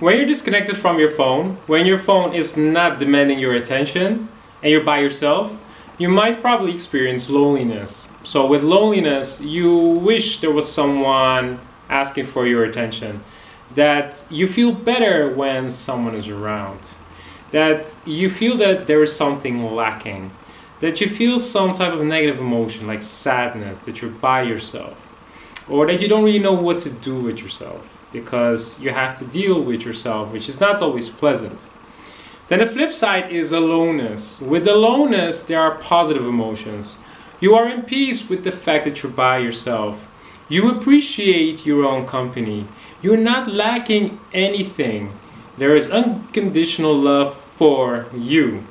when you're disconnected from your phone, when your phone is not demanding your attention and you're by yourself, you might probably experience loneliness. So, with loneliness, you wish there was someone asking for your attention, that you feel better when someone is around, that you feel that there is something lacking, that you feel some type of negative emotion like sadness, that you're by yourself, or that you don't really know what to do with yourself because you have to deal with yourself, which is not always pleasant. Then the flip side is aloneness. With aloneness, there are positive emotions. You are in peace with the fact that you're by yourself. You appreciate your own company. You're not lacking anything. There is unconditional love for you.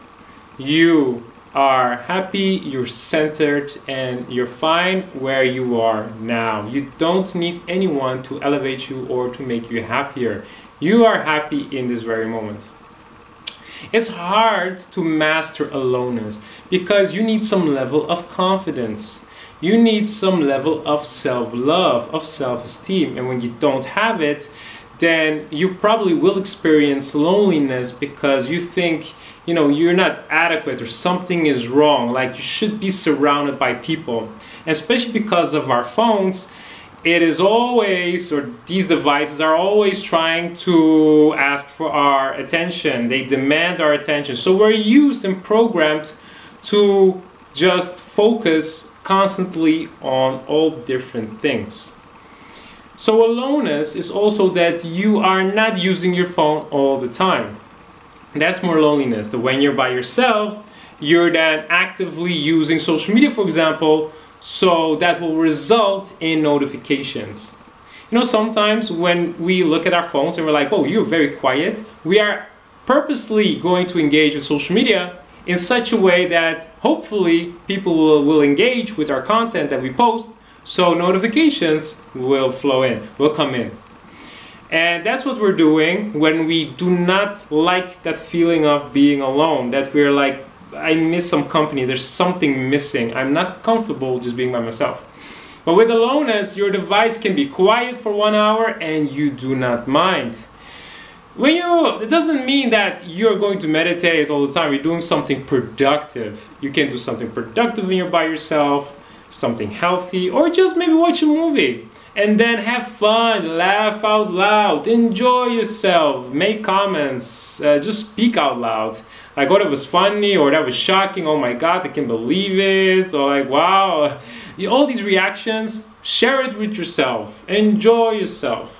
You are happy, you're centered, and you're fine where you are now. You don't need anyone to elevate you or to make you happier. You are happy in this very moment. It's hard to master aloneness because you need some level of confidence. You need some level of self love, of self esteem. And when you don't have it, then you probably will experience loneliness because you think you know you're not adequate or something is wrong. Like you should be surrounded by people. Especially because of our phones it is always or these devices are always trying to ask for our attention. They demand our attention. So we're used and programmed to just focus constantly on all different things. So aloneness is also that you are not using your phone all the time. That's more loneliness. That when you're by yourself, you're then actively using social media, for example, so that will result in notifications. You know, sometimes when we look at our phones and we're like, oh, you're very quiet, we are purposely going to engage with social media in such a way that hopefully people will, will engage with our content that we post so notifications will flow in, will come in. And that's what we're doing when we do not like that feeling of being alone, that we're like, I miss some company, there's something missing. I'm not comfortable just being by myself. But with aloneness, your device can be quiet for one hour and you do not mind. When you, it doesn't mean that you're going to meditate all the time. You're doing something productive. You can do something productive when you're by yourself something healthy, or just maybe watch a movie and then have fun, laugh out loud, enjoy yourself, make comments, uh, just speak out loud. Like, oh, that was funny, or that was shocking, oh my god, I can't believe it, or like, wow. All these reactions, share it with yourself, enjoy yourself.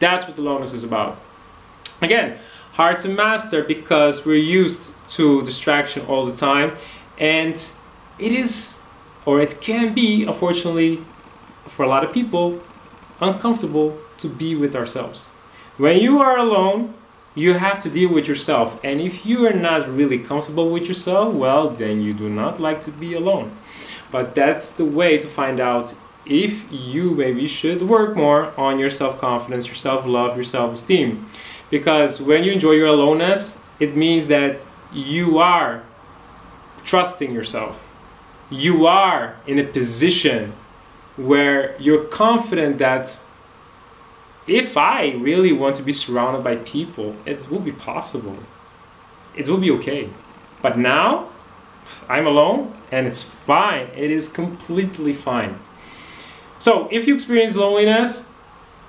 That's what aloneness is about. Again, hard to master because we're used to distraction all the time, and it is or it can be, unfortunately, for a lot of people, uncomfortable to be with ourselves. When you are alone, you have to deal with yourself. And if you are not really comfortable with yourself, well, then you do not like to be alone. But that's the way to find out if you maybe should work more on your self confidence, your self love, your self esteem. Because when you enjoy your aloneness, it means that you are trusting yourself you are in a position where you're confident that if I really want to be surrounded by people, it will be possible. It will be okay. But now, I'm alone and it's fine. It is completely fine. So, if you experience loneliness,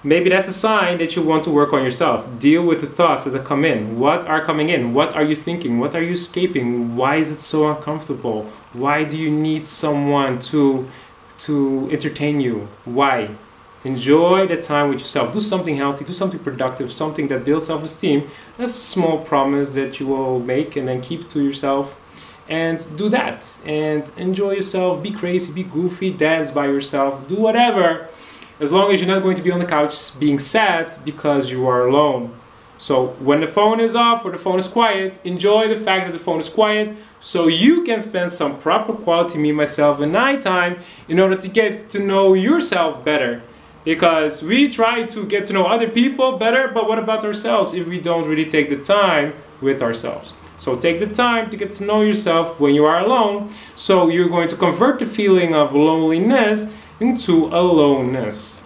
maybe that's a sign that you want to work on yourself. Deal with the thoughts that come in. What are coming in? What are you thinking? What are you escaping? Why is it so uncomfortable? Why do you need someone to to entertain you? Why? Enjoy the time with yourself. Do something healthy, do something productive, something that builds self-esteem. That's a small promise that you will make and then keep to yourself and do that and enjoy yourself be crazy be goofy dance by yourself do whatever as long as you're not going to be on the couch being sad because you are alone. So when the phone is off or the phone is quiet, enjoy the fact that the phone is quiet so you can spend some proper quality me myself at time in order to get to know yourself better. Because we try to get to know other people better, but what about ourselves if we don't really take the time with ourselves? So take the time to get to know yourself when you are alone. So you're going to convert the feeling of loneliness into aloneness.